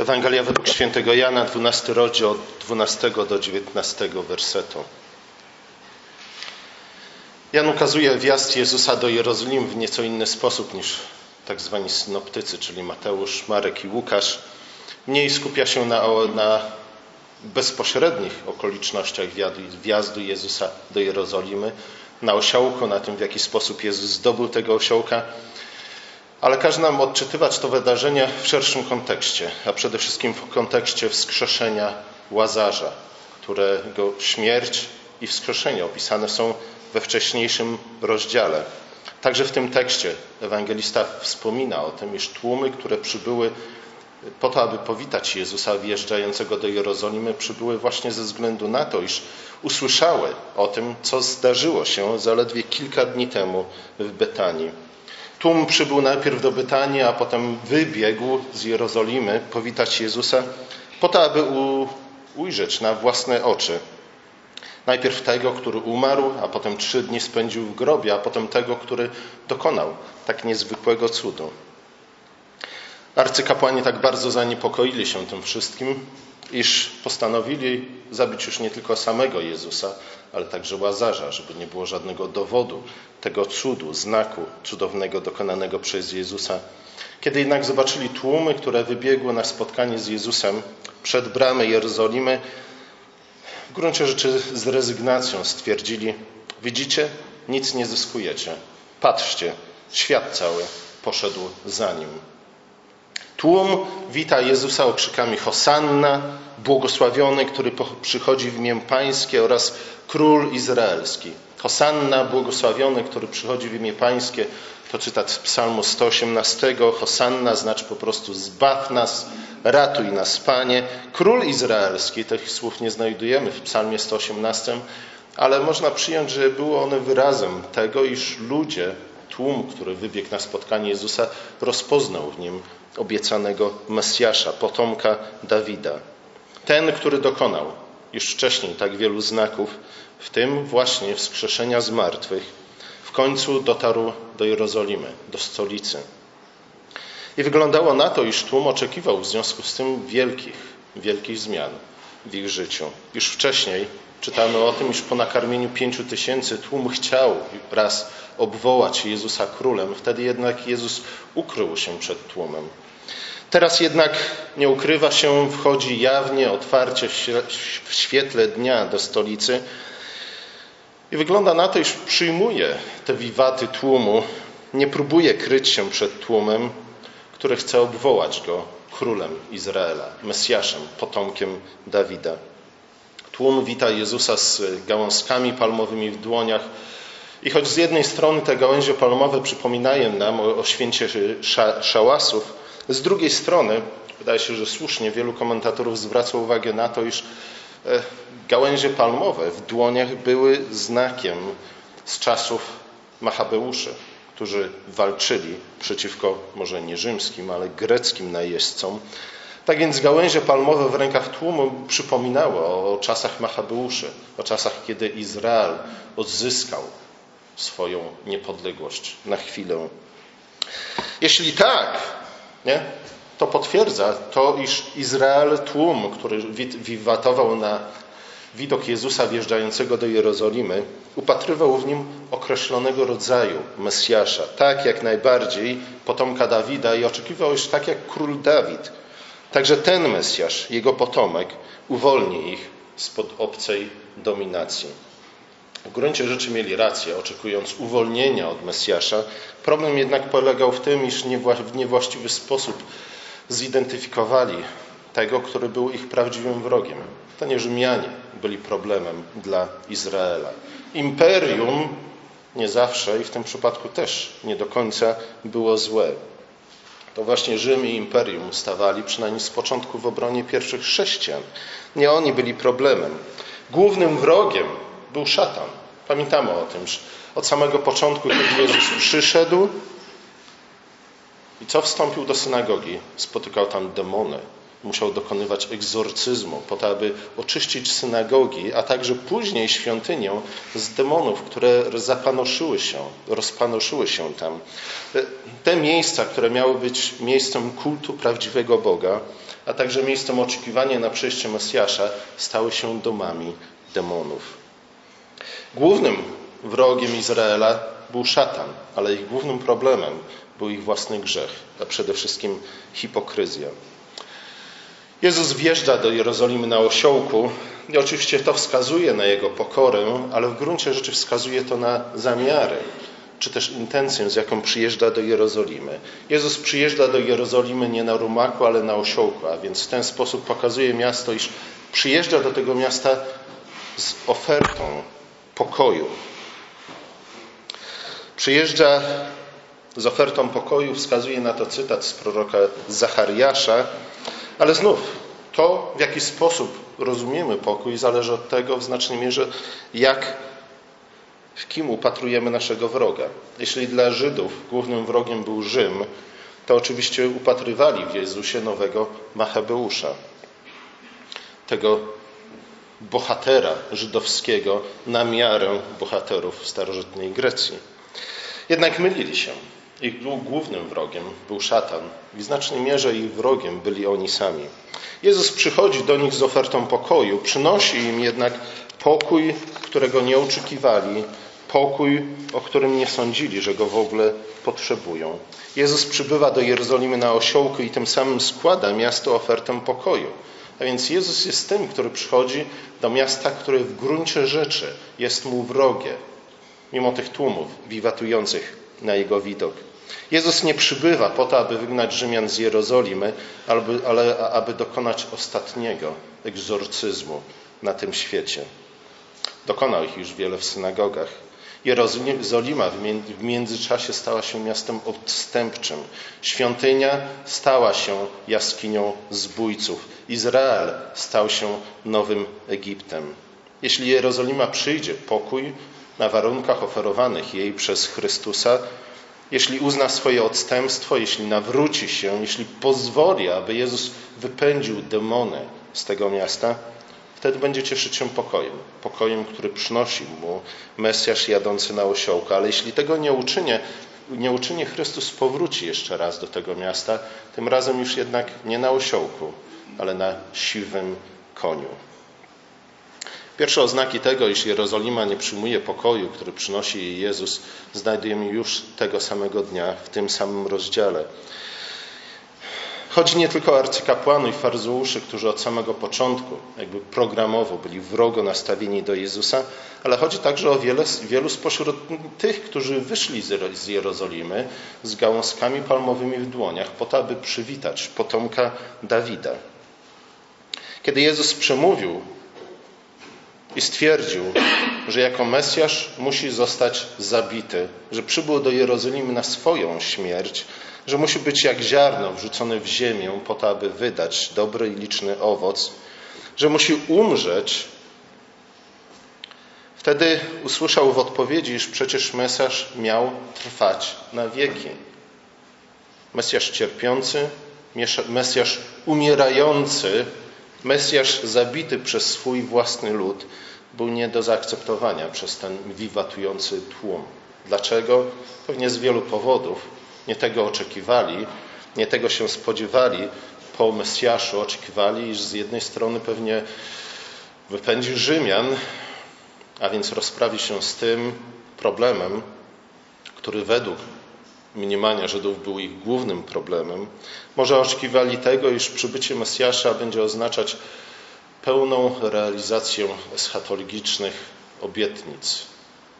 Ewangelia według świętego Jana, 12 rozdział od 12 do 19 wersetu. Jan ukazuje wjazd Jezusa do Jerozolimy w nieco inny sposób niż tak zwani synoptycy, czyli Mateusz, Marek i Łukasz. Mniej skupia się na, na bezpośrednich okolicznościach wjazdu Jezusa do Jerozolimy, na osiołku, na tym w jaki sposób Jezus zdobył tego osiołka, ale każe nam odczytywać to wydarzenie w szerszym kontekście, a przede wszystkim w kontekście wskrzeszenia Łazarza, którego śmierć i wskrzeszenie opisane są we wcześniejszym rozdziale. Także w tym tekście ewangelista wspomina o tym, iż tłumy, które przybyły po to, aby powitać Jezusa wjeżdżającego do Jerozolimy, przybyły właśnie ze względu na to, iż usłyszały o tym, co zdarzyło się zaledwie kilka dni temu w Betanii. Tłum przybył najpierw do Betanii, a potem wybiegł z Jerozolimy powitać Jezusa, po to, aby ujrzeć na własne oczy Najpierw tego, który umarł, a potem trzy dni spędził w grobie, a potem tego, który dokonał tak niezwykłego cudu. Arcykapłani tak bardzo zaniepokoili się tym wszystkim, iż postanowili zabić już nie tylko samego Jezusa, ale także Łazarza, żeby nie było żadnego dowodu tego cudu, znaku cudownego dokonanego przez Jezusa. Kiedy jednak zobaczyli tłumy, które wybiegły na spotkanie z Jezusem przed bramę Jerozolimy, w gruncie rzeczy z rezygnacją stwierdzili: Widzicie, nic nie zyskujecie. Patrzcie, świat cały poszedł za nim. Tłum wita Jezusa okrzykami Hosanna, błogosławiony, który przychodzi w imię Pańskie oraz Król Izraelski. Hosanna, błogosławiony, który przychodzi w imię Pańskie, to cytat z Psalmu 118. Hosanna znaczy po prostu zbaw nas, ratuj nas, Panie. Król Izraelski, tych słów nie znajdujemy w Psalmie 118, ale można przyjąć, że były one wyrazem tego, iż ludzie, tłum, który wybiegł na spotkanie Jezusa, rozpoznał w nim obiecanego Mesjasza, potomka Dawida. Ten, który dokonał już wcześniej tak wielu znaków, w tym właśnie wskrzeszenia z martwych, w końcu dotarł do Jerozolimy, do stolicy. I wyglądało na to, iż tłum oczekiwał w związku z tym wielkich, wielkich zmian w ich życiu. Już wcześniej czytamy o tym, iż po nakarmieniu pięciu tysięcy tłum chciał raz obwołać Jezusa królem. Wtedy jednak Jezus ukrył się przed tłumem. Teraz jednak nie ukrywa się, wchodzi jawnie, otwarcie w świetle dnia do stolicy i wygląda na to, iż przyjmuje te wiwaty tłumu, nie próbuje kryć się przed tłumem, który chce obwołać go królem Izraela, Mesjaszem, potomkiem Dawida. Tłum wita Jezusa z gałązkami palmowymi w dłoniach. I choć z jednej strony te gałęzie palmowe przypominają nam o, o święcie szałasów, z drugiej strony, wydaje się, że słusznie wielu komentatorów zwraca uwagę na to, iż e, gałęzie palmowe w dłoniach były znakiem z czasów Machabeuszy, którzy walczyli przeciwko może nie rzymskim, ale greckim najeźdźcom. Tak więc gałęzie palmowe w rękach tłumu przypominały o czasach Machabeuszy, o czasach, kiedy Izrael odzyskał swoją niepodległość na chwilę. Jeśli tak, nie? to potwierdza to, iż Izrael, tłum, który wiwatował na widok Jezusa wjeżdżającego do Jerozolimy, upatrywał w nim określonego rodzaju Mesjasza, tak jak najbardziej potomka Dawida i oczekiwał, że tak jak król Dawid, także ten Mesjasz, jego potomek, uwolni ich spod obcej dominacji. W gruncie rzeczy mieli rację, oczekując uwolnienia od Mesjasza. Problem jednak polegał w tym, iż w niewłaściwy sposób zidentyfikowali tego, który był ich prawdziwym wrogiem. To nie Rzymianie byli problemem dla Izraela. Imperium nie zawsze i w tym przypadku też nie do końca było złe. To właśnie Rzym i imperium stawali przynajmniej z początku w obronie pierwszych chrześcijan. Nie oni byli problemem. Głównym wrogiem był szatan. Pamiętamy o tym, że od samego początku, kiedy Jezus przyszedł i co wstąpił do synagogi, spotykał tam demony, musiał dokonywać egzorcyzmu, po to, aby oczyścić synagogi, a także później świątynię z demonów, które zapanoszyły się, rozpanoszyły się tam. Te miejsca, które miały być miejscem kultu prawdziwego Boga, a także miejscem oczekiwania na przyjście Mesjasza, stały się domami demonów. Głównym wrogiem Izraela był szatan, ale ich głównym problemem był ich własny grzech, a przede wszystkim hipokryzja. Jezus wjeżdża do Jerozolimy na osiołku i oczywiście to wskazuje na jego pokorę, ale w gruncie rzeczy wskazuje to na zamiary, czy też intencję, z jaką przyjeżdża do Jerozolimy. Jezus przyjeżdża do Jerozolimy nie na rumaku, ale na osiołku, a więc w ten sposób pokazuje miasto, iż przyjeżdża do tego miasta z ofertą pokoju. Przyjeżdża z ofertą pokoju, wskazuje na to cytat z proroka Zachariasza, ale znów to, w jaki sposób rozumiemy pokój, zależy od tego w znacznej mierze, jak, w kim upatrujemy naszego wroga. Jeśli dla Żydów głównym wrogiem był Rzym, to oczywiście upatrywali w Jezusie nowego Machabeusza, tego bohatera żydowskiego na miarę bohaterów starożytnej Grecji. Jednak mylili się. Ich głównym wrogiem był szatan. W znacznej mierze ich wrogiem byli oni sami. Jezus przychodzi do nich z ofertą pokoju, przynosi im jednak pokój, którego nie oczekiwali, pokój, o którym nie sądzili, że go w ogóle potrzebują. Jezus przybywa do Jerozolimy na osiołku i tym samym składa miasto ofertę pokoju. A więc Jezus jest tym, który przychodzi do miasta, które w gruncie rzeczy jest mu wrogie, mimo tych tłumów wiwatujących na jego widok. Jezus nie przybywa po to, aby wygnać Rzymian z Jerozolimy, ale aby dokonać ostatniego egzorcyzmu na tym świecie. Dokonał ich już wiele w synagogach. Jerozolima w międzyczasie stała się miastem odstępczym. Świątynia stała się jaskinią zbójców. Izrael stał się nowym Egiptem. Jeśli Jerozolima przyjdzie pokój na warunkach oferowanych jej przez Chrystusa, jeśli uzna swoje odstępstwo, jeśli nawróci się, jeśli pozwoli, aby Jezus wypędził demony z tego miasta, wtedy będzie cieszyć się pokojem. Pokojem, który przynosi mu Mesjasz jadący na osiołka. Ale jeśli tego nie uczynię, nie uczyni, Chrystus powróci jeszcze raz do tego miasta, tym razem już jednak nie na osiołku, ale na siwym koniu. Pierwsze oznaki tego, iż Jerozolima nie przyjmuje pokoju, który przynosi jej Jezus, znajdujemy już tego samego dnia, w tym samym rozdziale. Chodzi nie tylko o arcykapłanów i faryzeuszy, którzy od samego początku, jakby programowo, byli wrogo nastawieni do Jezusa, ale chodzi także o wiele, wielu spośród tych, którzy wyszli z Jerozolimy z gałązkami palmowymi w dłoniach, po to, aby przywitać potomka Dawida. Kiedy Jezus przemówił i stwierdził, że jako Mesjasz musi zostać zabity, że przybył do Jerozolimy na swoją śmierć, że musi być jak ziarno wrzucone w ziemię po to, aby wydać dobry i liczny owoc, że musi umrzeć. Wtedy usłyszał w odpowiedzi, iż przecież Mesjasz miał trwać na wieki. Mesjasz cierpiący, Mesjasz umierający, Mesjasz zabity przez swój własny lud był nie do zaakceptowania przez ten wiwatujący tłum. Dlaczego? Pewnie z wielu powodów. Nie tego oczekiwali, nie tego się spodziewali po Mesjaszu. Oczekiwali, iż z jednej strony pewnie wypędzi Rzymian, a więc rozprawi się z tym problemem, który według mniemania Żydów był ich głównym problemem. Może oczekiwali tego, iż przybycie Mesjasza będzie oznaczać pełną realizację eschatologicznych obietnic,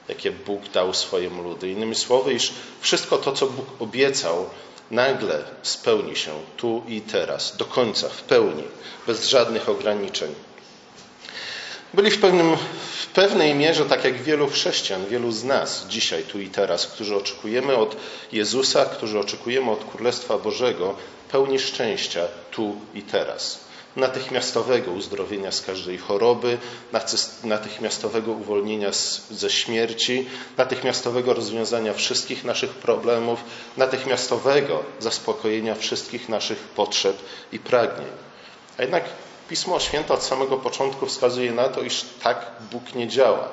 jakie Bóg dał swojemu ludu. Innymi słowy, iż wszystko to, co Bóg obiecał, nagle spełni się tu i teraz, do końca, w pełni, bez żadnych ograniczeń. Byli w, pewnym, pewnej mierze, tak jak wielu chrześcijan, wielu z nas dzisiaj, tu i teraz, którzy oczekujemy od Jezusa, którzy oczekujemy od Królestwa Bożego pełni szczęścia tu i teraz. Natychmiastowego uzdrowienia z każdej choroby, natychmiastowego uwolnienia z, ze śmierci, natychmiastowego rozwiązania wszystkich naszych problemów, natychmiastowego zaspokojenia wszystkich naszych potrzeb i pragnień. A jednak Pismo Święte od samego początku wskazuje na to, iż tak Bóg nie działa.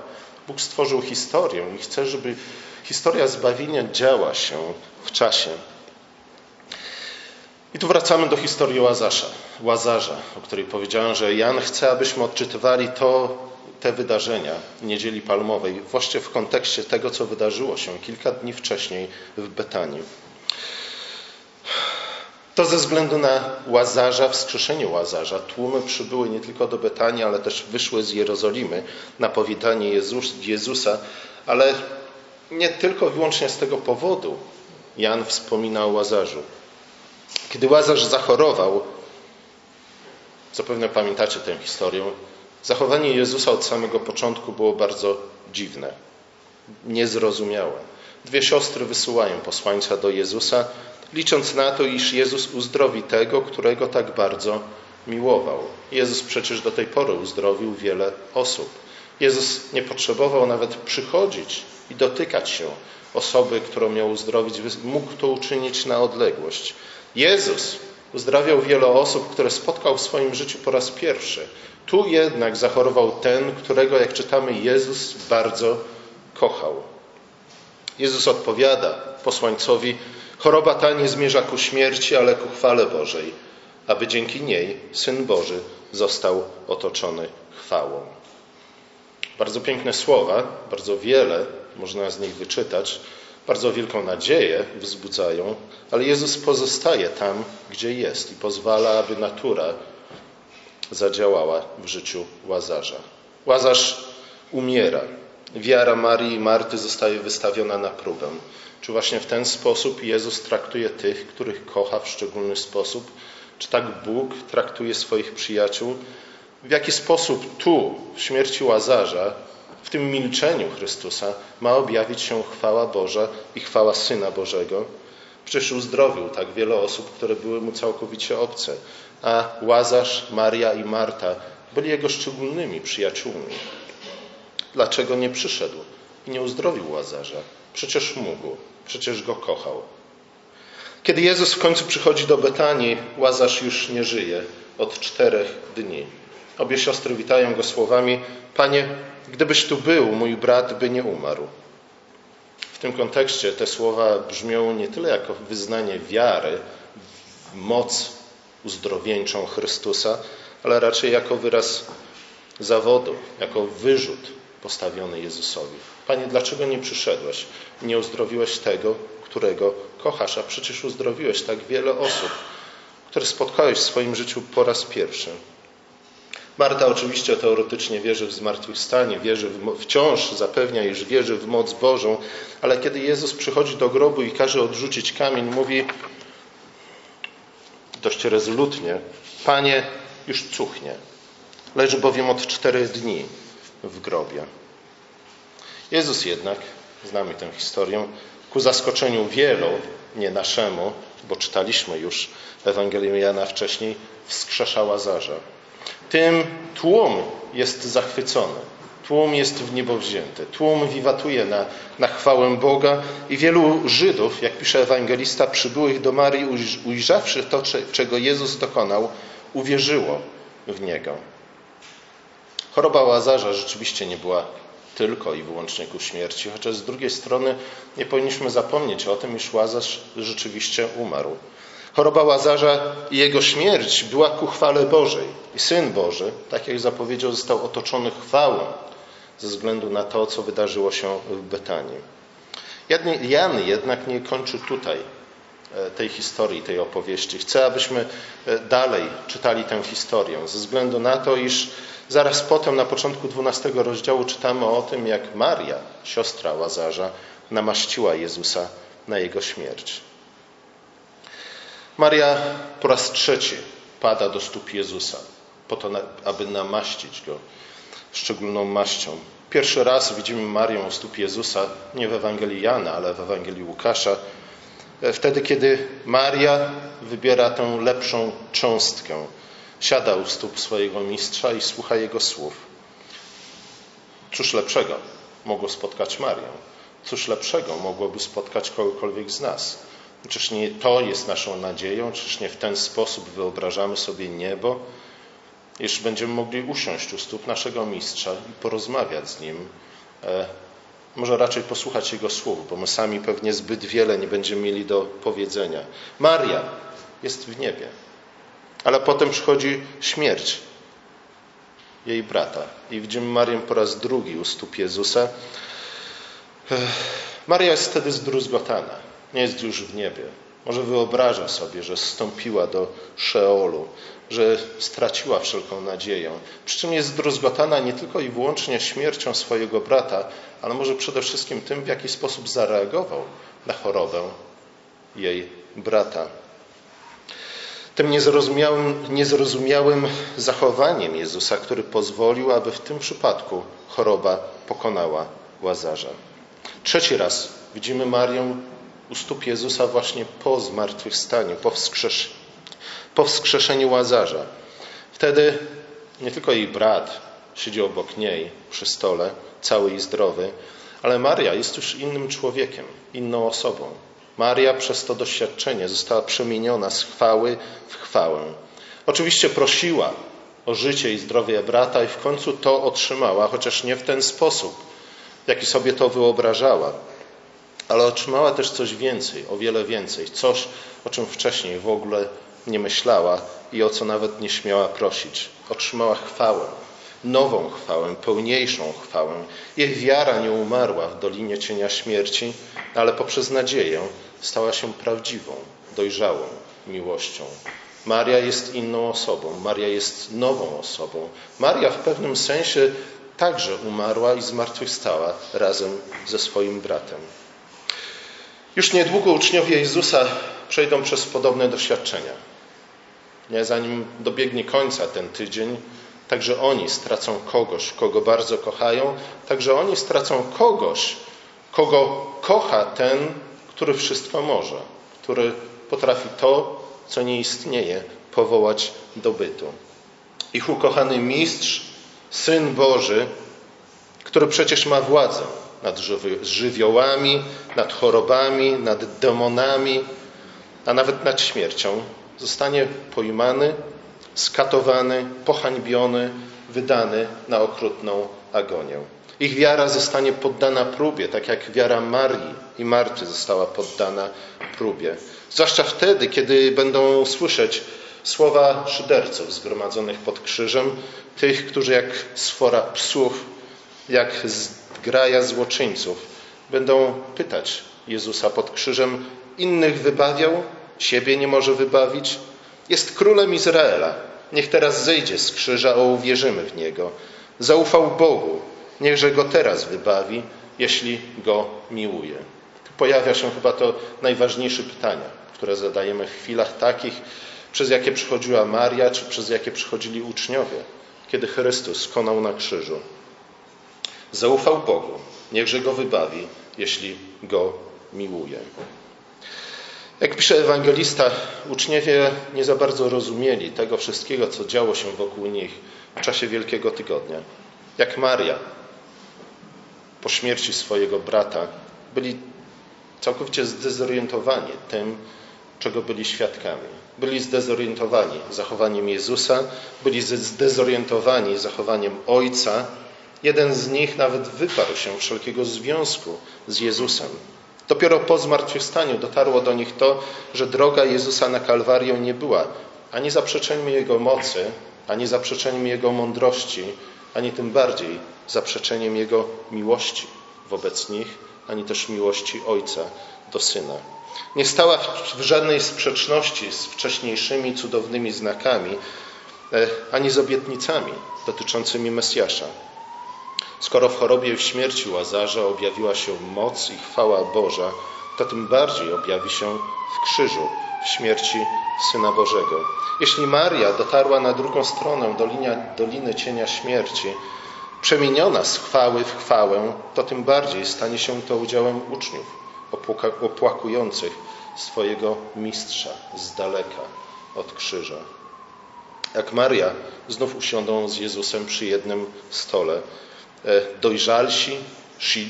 Bóg stworzył historię i chce, żeby historia zbawienia działa się w czasie. I tu wracamy do historii Łazarza, Łazarza, o której powiedziałem, że Jan chce, abyśmy odczytywali to, te wydarzenia Niedzieli Palmowej właśnie w kontekście tego, co wydarzyło się kilka dni wcześniej w Betanii. To ze względu na Łazarza, wskrzeszenie Łazarza, tłumy przybyły nie tylko do Betanii, ale też wyszły z Jerozolimy na powitanie Jezus, Jezusa, ale nie tylko wyłącznie z tego powodu Jan wspomina o Łazarzu. Kiedy Łazarz zachorował, zapewne pamiętacie tę historię, zachowanie Jezusa od samego początku było bardzo dziwne, niezrozumiałe. Dwie siostry wysyłają posłańca do Jezusa, licząc na to, iż Jezus uzdrowi tego, którego tak bardzo miłował. Jezus przecież do tej pory uzdrowił wiele osób. Jezus nie potrzebował nawet przychodzić i dotykać się osoby, którą miał uzdrowić, mógł to uczynić na odległość. Jezus uzdrawiał wiele osób, które spotkał w swoim życiu po raz pierwszy. Tu jednak zachorował ten, którego, jak czytamy, Jezus bardzo kochał. Jezus odpowiada posłańcowi: Choroba ta nie zmierza ku śmierci, ale ku chwale Bożej, aby dzięki niej Syn Boży został otoczony chwałą. Bardzo piękne słowa, bardzo wiele można z nich wyczytać, bardzo wielką nadzieję wzbudzają, ale Jezus pozostaje tam, gdzie jest i pozwala, aby natura zadziałała w życiu Łazarza. Łazarz umiera. Wiara Marii i Marty zostaje wystawiona na próbę. Czy właśnie w ten sposób Jezus traktuje tych, których kocha w szczególny sposób? Czy tak Bóg traktuje swoich przyjaciół? W jaki sposób tu, w śmierci Łazarza, w tym milczeniu Chrystusa ma objawić się chwała Boża i chwała Syna Bożego? Przecież uzdrowił tak wiele osób, które były mu całkowicie obce, a Łazarz, Maria i Marta byli jego szczególnymi przyjaciółmi. Dlaczego nie przyszedł i nie uzdrowił Łazarza? Przecież mógł, przecież go kochał. Kiedy Jezus w końcu przychodzi do Betanii, Łazarz już nie żyje od czterech dni. Obie siostry witają go słowami: Panie, gdybyś tu był, mój brat by nie umarł. W tym kontekście te słowa brzmią nie tyle jako wyznanie wiary w moc uzdrowieńczą Chrystusa, ale raczej jako wyraz zawodu, jako wyrzut postawiony Jezusowi. Panie, dlaczego nie przyszedłeś? Nie uzdrowiłeś tego, którego kochasz, a przecież uzdrowiłeś tak wiele osób, które spotkałeś w swoim życiu po raz pierwszy. Marta oczywiście teoretycznie wierzy w zmartwychwstanie, wierzy w, wciąż zapewnia, iż wierzy w moc Bożą, ale kiedy Jezus przychodzi do grobu i każe odrzucić kamień, mówi dość rezolutnie: Panie, już cuchnie, leży bowiem od czterech dni w grobie. Jezus jednak, znamy tę historię, ku zaskoczeniu wielu, nie naszemu, bo czytaliśmy już Ewangelię Jana wcześniej, wskrzesza Łazarza. Tym tłum jest zachwycony. Tłum jest w niebo wzięty. Tłum wiwatuje na, na chwałę Boga i wielu Żydów, jak pisze ewangelista, przybyłych do Marii, ujrzawszy to, czego Jezus dokonał, uwierzyło w Niego. Choroba Łazarza rzeczywiście nie była tylko i wyłącznie ku śmierci, chociaż z drugiej strony nie powinniśmy zapomnieć o tym, iż Łazarz rzeczywiście umarł. Choroba Łazarza i jego śmierć była ku chwale Bożej. I Syn Boży, tak jak zapowiedział, został otoczony chwałą ze względu na to, co wydarzyło się w Betanii. Jan jednak nie kończy tutaj e, tej historii, tej opowieści. Chcę, abyśmy e, dalej czytali tę historię, ze względu na to, iż zaraz potem, na początku 12 rozdziału, czytamy o tym, jak Maria, siostra Łazarza, namaściła Jezusa na jego śmierć. Maria po raz trzeci pada do stóp Jezusa, po to, aby namaścić go szczególną maścią. Pierwszy raz widzimy Marię u stóp Jezusa nie w Ewangelii Jana, ale w Ewangelii Łukasza. E, wtedy, kiedy Maria wybiera tę lepszą cząstkę, siada u stóp swojego mistrza i słucha jego słów. Cóż lepszego mogło spotkać Marię? Cóż lepszego mogłoby spotkać kogokolwiek z nas? Czyż nie to jest naszą nadzieją? Czyż nie w ten sposób wyobrażamy sobie niebo? iż będziemy mogli usiąść u stóp naszego mistrza i porozmawiać z nim, e, może raczej posłuchać jego słów, bo my sami pewnie zbyt wiele nie będziemy mieli do powiedzenia. Maria jest w niebie, ale potem przychodzi śmierć jej brata. I widzimy Marię po raz drugi u stóp Jezusa. Maria jest wtedy zdruzgotana, nie jest już w niebie. Może wyobraża sobie, że zstąpiła do Szeolu, że straciła wszelką nadzieję. Przy czym jest zdruzgotana nie tylko i wyłącznie śmiercią swojego brata, ale może przede wszystkim tym, w jaki sposób zareagował na chorobę jej brata. Tym niezrozumiałym, niezrozumiałym zachowaniem Jezusa, który pozwolił, aby w tym przypadku choroba pokonała łazarza. Trzeci raz widzimy Marię u stóp Jezusa właśnie po zmartwychwstaniu, po, wskrzesz po wskrzeszeniu Łazarza. Wtedy nie tylko jej brat siedzi obok niej przy stole, cały i zdrowy, ale Maria jest już innym człowiekiem, inną osobą. Maria przez to doświadczenie została przemieniona z chwały w chwałę. Oczywiście prosiła o życie i zdrowie brata i w końcu to otrzymała, chociaż nie w ten sposób, jaki sobie to wyobrażała. Ale otrzymała też coś więcej, o wiele więcej, coś, o czym wcześniej w ogóle nie myślała i o co nawet nie śmiała prosić. Otrzymała chwałę, nową chwałę, pełniejszą chwałę. Jej wiara nie umarła w dolinie cienia śmierci, ale poprzez nadzieję stała się prawdziwą, dojrzałą miłością. Maria jest inną osobą, Maria jest nową osobą. Maria w pewnym sensie także umarła i zmartwychwstała razem ze swoim bratem. Już niedługo uczniowie Jezusa przejdą przez podobne doświadczenia. Nie, zanim dobiegnie końca ten tydzień, także oni stracą kogoś, kogo bardzo kochają, także oni stracą kogoś, kogo kocha ten, który wszystko może, który potrafi to, co nie istnieje, powołać do bytu. Ich ukochany mistrz, syn Boży, który przecież ma władzę nad żywiołami, nad chorobami, nad demonami, a nawet nad śmiercią, zostanie pojmany, skatowany, pohańbiony, wydany na okrutną agonię. Ich wiara zostanie poddana próbie, tak jak wiara Marii i Marty została poddana próbie. Zwłaszcza wtedy, kiedy będą słyszeć słowa szyderców zgromadzonych pod krzyżem, tych, którzy jak sfora psów, jak zgraja złoczyńców, będą pytać Jezusa pod krzyżem, innych wybawiał, siebie nie może wybawić. Jest królem Izraela. Niech teraz zejdzie z krzyża, a uwierzymy w niego. Zaufał Bogu. Niechże go teraz wybawi, jeśli go miłuje. Tu pojawia się chyba to najważniejsze pytanie, które zadajemy w chwilach takich, przez jakie przychodziła Maria, czy przez jakie przychodzili uczniowie, kiedy Chrystus skonał na krzyżu. Zaufał Bogu. Niechże go wybawi, jeśli go miłuje. Jak pisze ewangelista, uczniowie nie za bardzo rozumieli tego wszystkiego, co działo się wokół nich w czasie Wielkiego Tygodnia. Jak Maria po śmierci swojego brata byli całkowicie zdezorientowani tym, czego byli świadkami. Byli zdezorientowani zachowaniem Jezusa, byli zdezorientowani zachowaniem Ojca. Jeden z nich nawet wyparł się wszelkiego związku z Jezusem. Dopiero po zmartwychwstaniu dotarło do nich to, że droga Jezusa na Kalwarię nie była ani zaprzeczeniem Jego mocy, ani zaprzeczeniem Jego mądrości, ani tym bardziej zaprzeczeniem Jego miłości wobec nich, ani też miłości Ojca do Syna. Nie stała w żadnej sprzeczności z wcześniejszymi cudownymi znakami, e, ani z obietnicami dotyczącymi Mesjasza. Skoro w chorobie i w śmierci Łazarza objawiła się moc i chwała Boża, to tym bardziej objawi się w krzyżu, śmierci Syna Bożego. Jeśli Maria dotarła na drugą stronę dolinia, Doliny Cienia Śmierci, przemieniona z chwały w chwałę, to tym bardziej stanie się to udziałem uczniów opłakujących swojego mistrza z daleka od krzyża. Jak Maria znów usiądą z Jezusem przy jednym stole, E, dojrzalsi,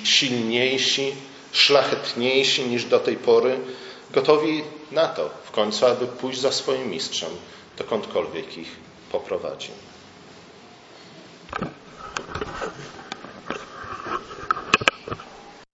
silniejsi, szlachetniejsi niż do tej pory, gotowi na to w końcu, aby pójść za swoim mistrzem, dokądkolwiek ich poprowadzi.